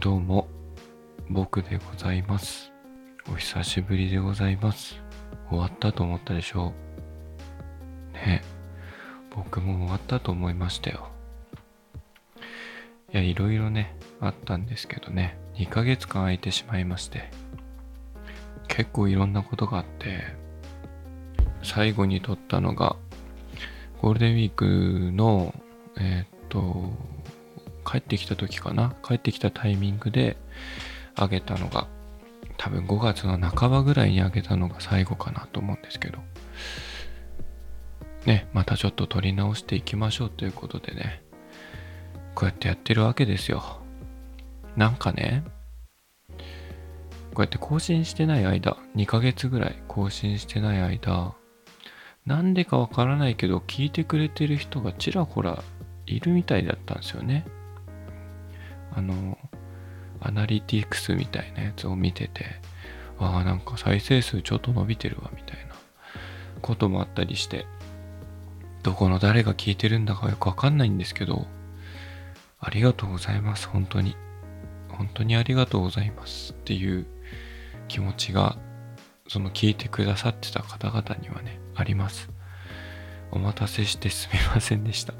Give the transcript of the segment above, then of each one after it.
どうも、僕でございます。お久しぶりでございます。終わったと思ったでしょう。ね僕も終わったと思いましたよ。いや、いろいろね、あったんですけどね、2ヶ月間空いてしまいまして、結構いろんなことがあって、最後に撮ったのが、ゴールデンウィークの、えーっと、帰ってきた時かな？帰ってきたタイミングであげたのが多分5月の半ばぐらいにあげたのが最後かなと思うんですけど。ねまたちょっと撮り直していきましょうということでね。こうやってやってるわけですよ。なんかねこうやって更新してない間2ヶ月ぐらい更新してない間なんでかわからないけど聞いてくれてる人がちらほらいるみたいだったんですよね。あの、アナリティクスみたいなやつを見てて、ああ、なんか再生数ちょっと伸びてるわ、みたいなこともあったりして、どこの誰が聞いてるんだかよくわかんないんですけど、ありがとうございます、本当に。本当にありがとうございますっていう気持ちが、その聞いてくださってた方々にはね、あります。お待たせしてすみませんでした。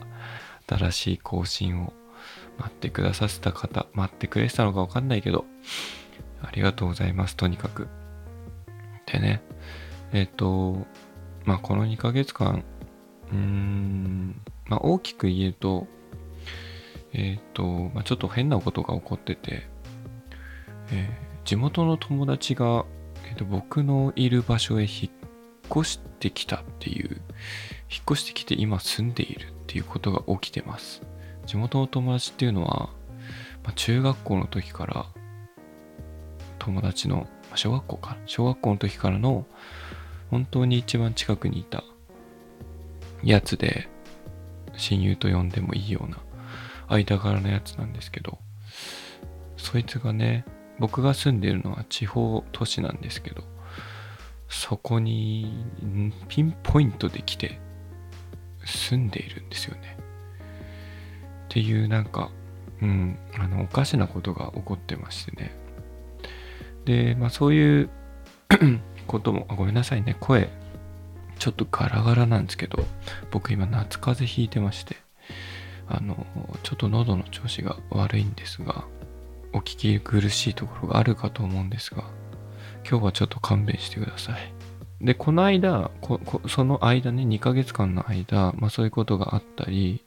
新しい更新を待ってくださった方、待ってくれてたのかわかんないけど、ありがとうございます、とにかく。でね、えっ、と、まあ、この2ヶ月間、うーん、まあ、大きく言うと、えっ、と、まあ、ちょっと変なことが起こってて、えー地元の友達が、えーと僕のいる場所へ引っ越してきたっていう、引っ越してきて今住んでいるっていうことが起きてます。地元の友達っていうのは、まあ、中学校の時から友達の、まあ小学校か小学校の時からの本当に一番近くにいたやつで親友と呼んでもいいような間柄のやつなんですけどそいつがね僕が住んでるのは地方都市なんですけどそこにピンポイントで来て住んでいるんですよね。っていうなんか、うん、あの、おかしなことが起こってましてね。で、まあそういう ことも、あごめんなさいね、声、ちょっとガラガラなんですけど、僕今夏風邪ひいてまして、あの、ちょっと喉の調子が悪いんですが、お聞き苦しいところがあるかと思うんですが、今日はちょっと勘弁してください。で、この間、その間ね、2ヶ月間の間、まあそういうことがあったり、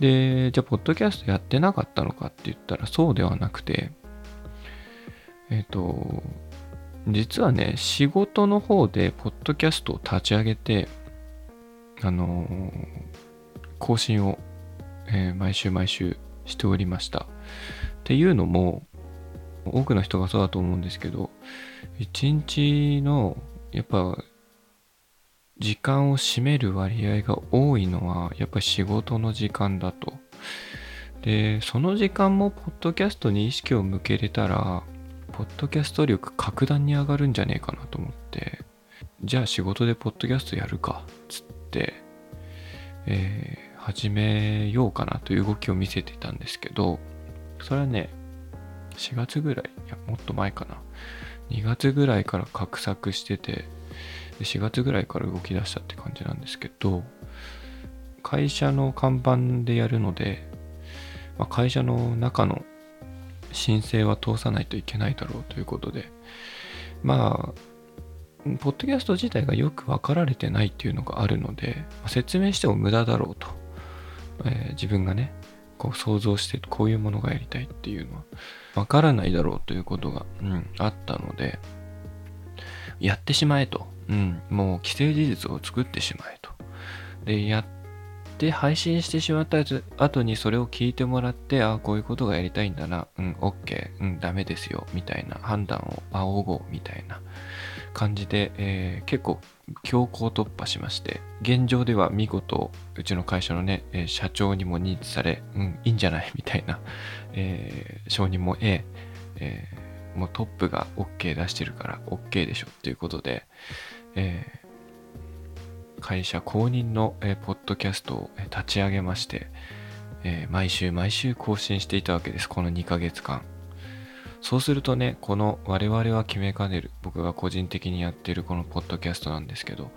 で、じゃあ、ポッドキャストやってなかったのかって言ったらそうではなくて、えっ、と、実はね、仕事の方で、ポッドキャストを立ち上げて、あのー更新を、えー毎週毎週しておりました。っていうのも、多くの人がそうだと思うんですけど、一日の、やっぱ、時間を占める割合が多いのは、やっぱり仕事の時間だと。で、その時間も、ポッドキャストに意識を向けれたら、ポッドキャスト力格段に上がるんじゃねえかなと思って、じゃあ仕事でポッドキャストやるか、つって、えー始めようかなという動きを見せてたんですけど、それはね、4月ぐらい、いや、もっと前かな。2月ぐらいから画策してて、で4月ぐらいから動き出したって感じなんですけど、会社の看板でやるので、まあ、会社の中の申請は通さないといけないだろうということで、まあ、ポッドキャスト自体がよく分かられてないっていうのがあるので、まあ説明しても無駄だろうと、えー自分がね、こう想像してこういうものがやりたいっていうのは分からないだろうということが、うん、あったので、やってしまえと。うん、もう既成事実を作ってしまえと。で、やって配信してしまった後にそれを聞いてもらって、ああ、こういうことがやりたいんだな。うん、OK。うん、ダメですよ。みたいな判断を仰ごうみたいな感じで、えー結構強行突破しまして、現状では見事、うちの会社のね、え社長にも認知され、うん、いいんじゃないみたいな、えー承認も得、えーもうトップが OK 出してるから OK でしょっていうことで、えー会社公認の、えーポッドキャストを立ち上げまして、えー毎週毎週更新していたわけです。この2ヶ月間。そうするとね、この我々は決めかねる、僕が個人的にやってるこのポッドキャストなんですけど、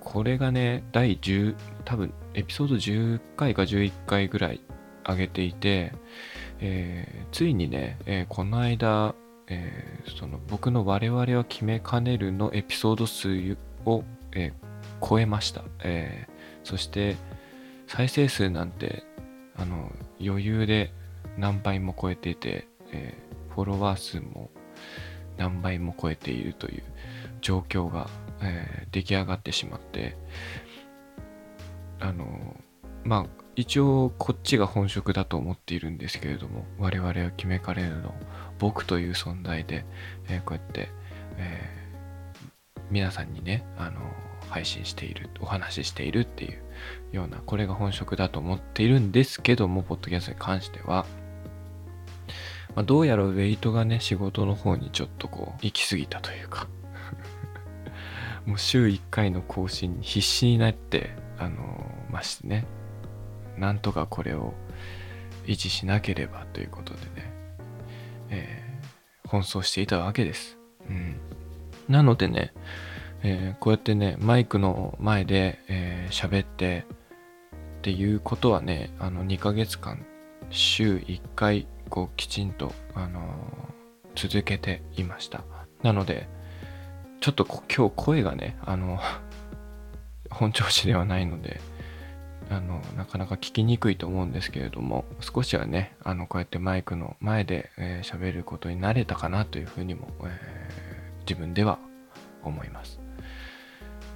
これがね、第10、多分エピソード10回か11回ぐらい上げていて、えー、ついにね、えー、この間、えー、その僕の我々は決めかねるのエピソード数を、え超えました、えそして再生数なんてあの余裕で何倍も超えていて、えフォロワー数も何倍も超えているという状況が、え出来上がってしまってあのまあ一応こっちが本職だと思っているんですけれども我々は決めかれるの僕という存在で、えー、こうやって、えー、皆さんにねあの配信しているお話ししているっていうようなこれが本職だと思っているんですけどもポッドキャストに関しては、まあ、どうやらウェイトがね仕事の方にちょっとこう行き過ぎたというか もう週1回の更新に必死になってあのましてねなんとかこれを維持しなければということでね、えー、奔走していたわけです。うん。なのでね、えー、こうやってね、マイクの前で喋、えー、ってっていうことはね、あの2ヶ月間、週1回、こうきちんと、あのー、続けていました。なので、ちょっと今日声がね、あの、本調子ではないので、あのなかなか聞きにくいと思うんですけれども少しはねあのこうやってマイクの前で喋、えー、ることになれたかなというふうにも、えー、自分では思います。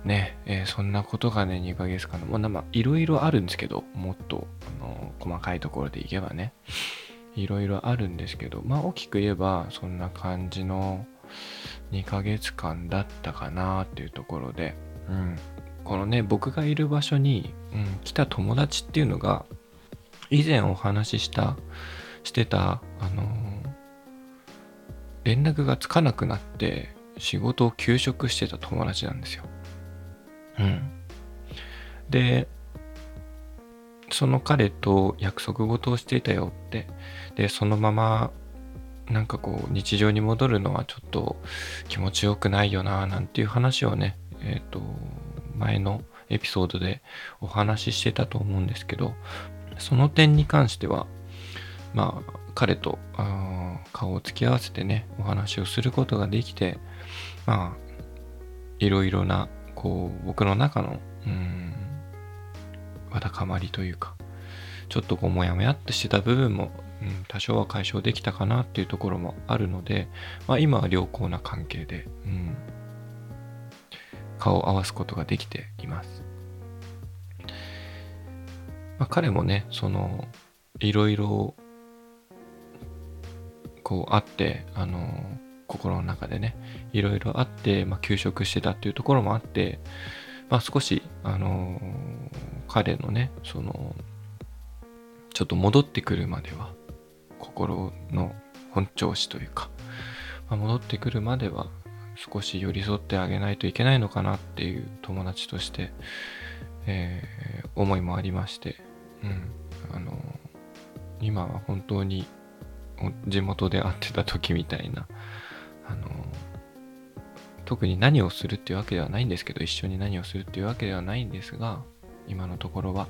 ね、えー、そんなことがね2ヶ月間のまあいろいろあるんですけどもっとあの細かいところでいけばねいろいろあるんですけどまあ大きく言えばそんな感じの2ヶ月間だったかなっていうところでうん。このね僕がいる場所に、うん、来た友達っていうのが以前お話ししたしてたあの、連絡がつかなくなって仕事を休職してた友達なんですよ。うん。でその彼と約束事をしていたよってでそのままなんかこう日常に戻るのはちょっと気持ちよくないよななんていう話をねえっ、ー、と前のエピソードでお話ししてたと思うんですけど、その点に関しては、まあ、彼と顔を突き合わせてね、お話をすることができて、まあ、いろいろな、こう、僕の中の、うん、わだかまりというか、ちょっとこう、もやもやっとしてた部分も、うん、多少は解消できたかなっていうところもあるので、まあ、今は良好な関係で、うん、顔を合わすことができています。まあ、彼もね、その、いろいろ、こうあって、あの、心の中でね、いろいろあって、まあ、休職してたっていうところもあって、まあ、少し、あの彼のね、その、ちょっと戻ってくるまでは、心の本調子というか、まあ、戻ってくるまでは、少し寄り添ってあげないといけないのかなっていう友達として、えー、思いもありまして、うん、あの今は本当に地元で会ってた時みたいなあの特に何をするっていうわけではないんですけど一緒に何をするっていうわけではないんですが今のところは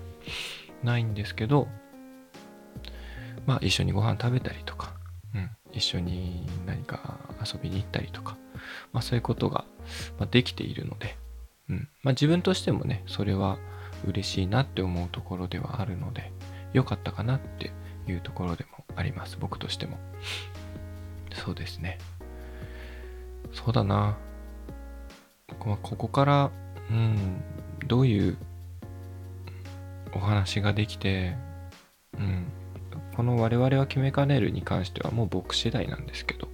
ないんですけどまあ一緒にご飯食べたりとか、うん、一緒に何か遊びに行ったりとかまあ、そういうことができているので、うんまあ、自分としてもね、それは嬉しいなって思うところではあるので、良かったかなっていうところでもあります、僕としても。そうですね。そうだな。ここから、うん、どういうお話ができて、うん、この我々は決めかねるに関してはもう僕次第なんですけど、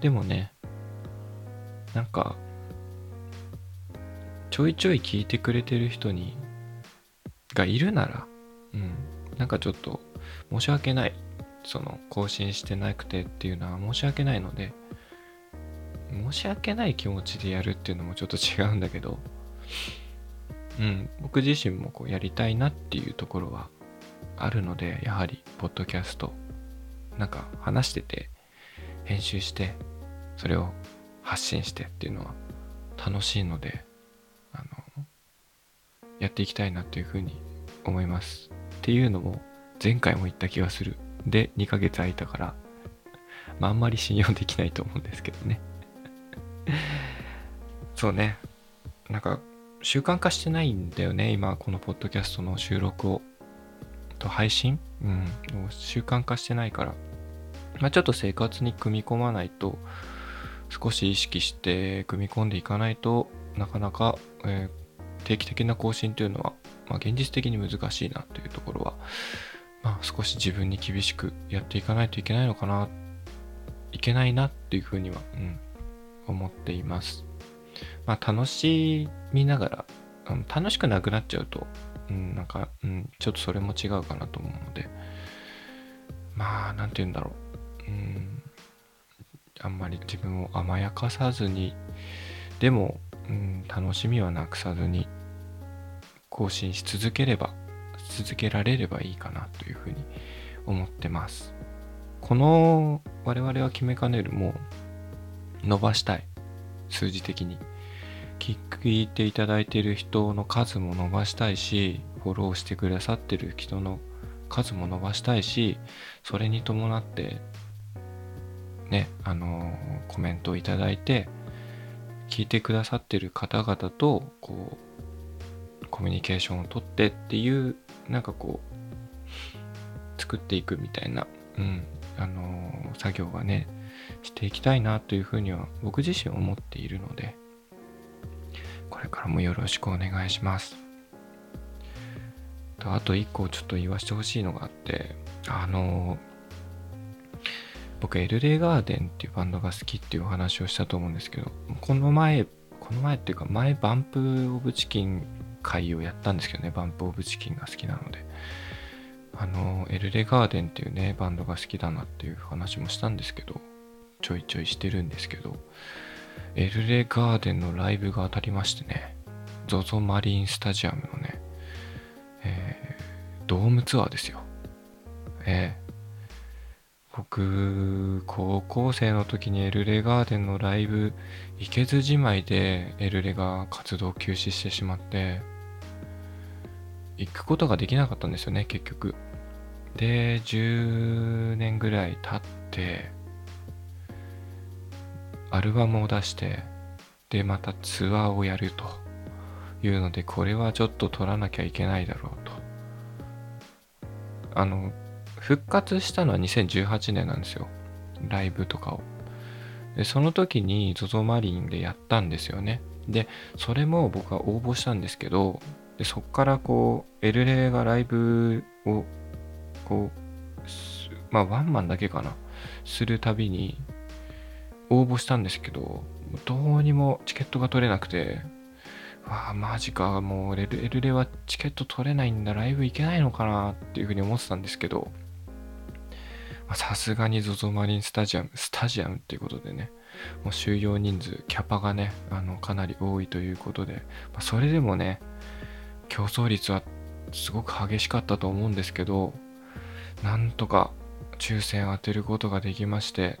でもね、なんか、ちょいちょい聞いてくれてる人に、がいるなら、うん、なんかちょっと申し訳ない。その、更新してなくてっていうのは申し訳ないので、申し訳ない気持ちでやるっていうのもちょっと違うんだけど、うん、僕自身もこうやりたいなっていうところはあるので、やはり、ポッドキャストなんか話してて編集してそれを発信してっていうのは楽しいのであのやっていきたいなというふうに思います。っていうのも前回も言った気がする。で2ヶ月空いたからまああんまり信用できないと思うんですけどね。そうね。なんか習慣化してないんだよね今このポッドキャストの収録を。と配信？うん。習慣化してないから。まあちょっと生活に組み込まないと少し意識して組み込んでいかないとなかなか、えー、定期的な更新というのは、まあ、現実的に難しいなというところは、まあ、少し自分に厳しくやっていかないといけないのかないけないなっていうふうには、うん、思っています。まあ、楽しみながら、うん、楽しくなくなっちゃうと、なんか、うん、ちょっとそれも違うかなと思うので、まあ、なんて言うんだろう。うん、あんまり自分を甘やかさずに、でも、うん、楽しみはなくさずに、更新し続ければ、続けられればいいかなというふうに思ってます。この我々は決めかねるもう伸ばしたい。数字的に。聞いていただいている人の数も伸ばしたいし、フォローしてくださってる人の数も伸ばしたいし、それに伴って、ね、あの、コメントをいただいて、聞いてくださってる方々と、こう、コミュニケーションをとってっていう、なんかこう、作っていくみたいな、うん、あの、作業がね、していきたいなというふうには僕自身思っているので、れからもよろしくお願いしますと。あと一個ちょっと言わせてほしいのがあって、あの、僕エルレガーデンっていうバンドが好きっていうお話をしたと思うんですけど、この前、この前っていうか前バンプオブチキン会をやったんですけどね、バンプオブチキンが好きなので。あの、エルレガーデンっていうね、バンドが好きだなっていう話もしたんですけど、ちょいちょいしてるんですけど、エルレガーデンのライブが当たりましてね、ZOZO マリンスタジアムのね、えー、ドームツアーですよ。えー、僕、高校生の時にエルレガーデンのライブ行けずじまいでエルレが活動休止してしまって、行くことができなかったんですよね、結局。で、10年ぐらい経って、アルバムを出して、で、またツアーをやるというので、これはちょっと取らなきゃいけないだろうと。あの、復活したのは2018年なんですよ。ライブとかを。で、その時に ZOZO マリンでやったんですよね。で、それも僕は応募したんですけど、でそっからこう、エルレがライブを、こう、まあワンマンだけかな、するたびに、応募したんですけど、どうにもチケットが取れなくて、わあ、マジか、もうエルエルレはチケット取れないんだ、ライブ行けないのかなっていうふうに思ってたんですけど、さすがに ZOZO マリンスタジアム、スタジアムっていうことでね、もう収容人数、キャパがね、あの、かなり多いということで、まあ、それでもね、競争率はすごく激しかったと思うんですけど、なんとか抽選当てることができまして、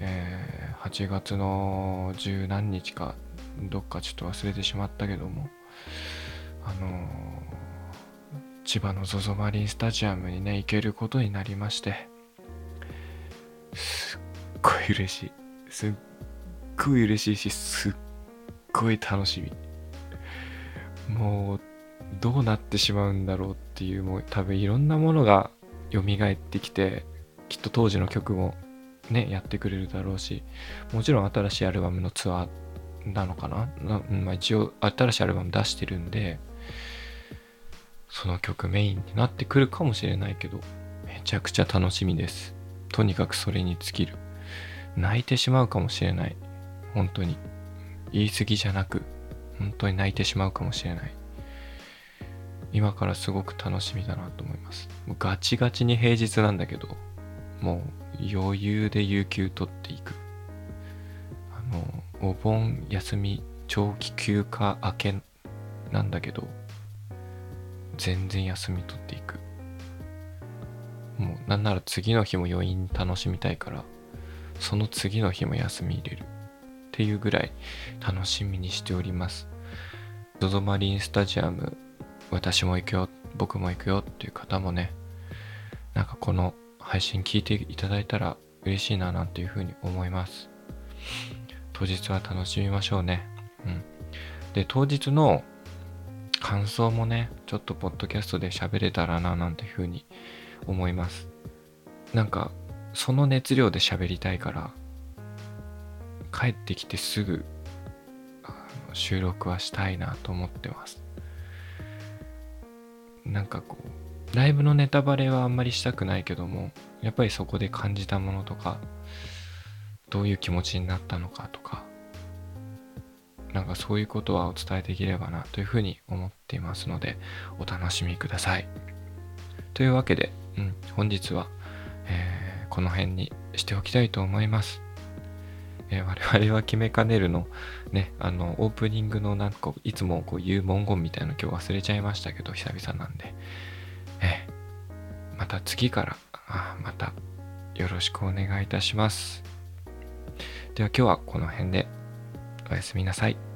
えー、8月の十何日か、どっかちょっと忘れてしまったけども、あのー、千葉の ZOZO マリンスタジアムにね、行けることになりまして、すっごい嬉しい。すっごい嬉しいし、すっごい楽しみ。もう、どうなってしまうんだろうっていう、もう多分いろんなものが蘇ってきて、きっと当時の曲もね、やってくれるだろうし、もちろん新しいアルバムのツアーなのかな？な、まあ、一応新しいアルバム出してるんで、その曲メインになってくるかもしれないけど、めちゃくちゃ楽しみです。とにかくそれに尽きる。泣いてしまうかもしれない。本当に。言い過ぎじゃなく、本当に泣いてしまうかもしれない。今からすごく楽しみだなと思います。ガチガチに平日なんだけど、もう余裕で有給取っていく。あの、お盆休み長期休暇明けなんだけど、全然休み取っていく。もうなんなら次の日も余韻楽しみたいからその次の日も休み入れるっていうぐらい楽しみにしております ZOZO マリンスタジアム私も行くよ僕も行くよっていう方もねなんかこの配信聞いていただいたら嬉しいななんていうふうに思います。当日は楽しみましょうね。うん。で当日の感想もねちょっとポッドキャストで喋れたらななんていうふうに思います。なんかその熱量で喋りたいから帰ってきてすぐ収録はしたいなと思ってます。なんかこうライブのネタバレはあんまりしたくないけどもやっぱりそこで感じたものとかどういう気持ちになったのかとかなんかそういうことはお伝えできればなというふうに思っていますのでお楽しみくださいというわけで、うん、本日は、えー、この辺にしておきたいと思いますえ、我々は決めかねるの、ね、あの、オープニングのなんか、いつもこう言う文言みたいなの今日忘れちゃいましたけど、久々なんで。え、また次から、あまたよろしくお願いいたします。では今日はこの辺でおやすみなさい。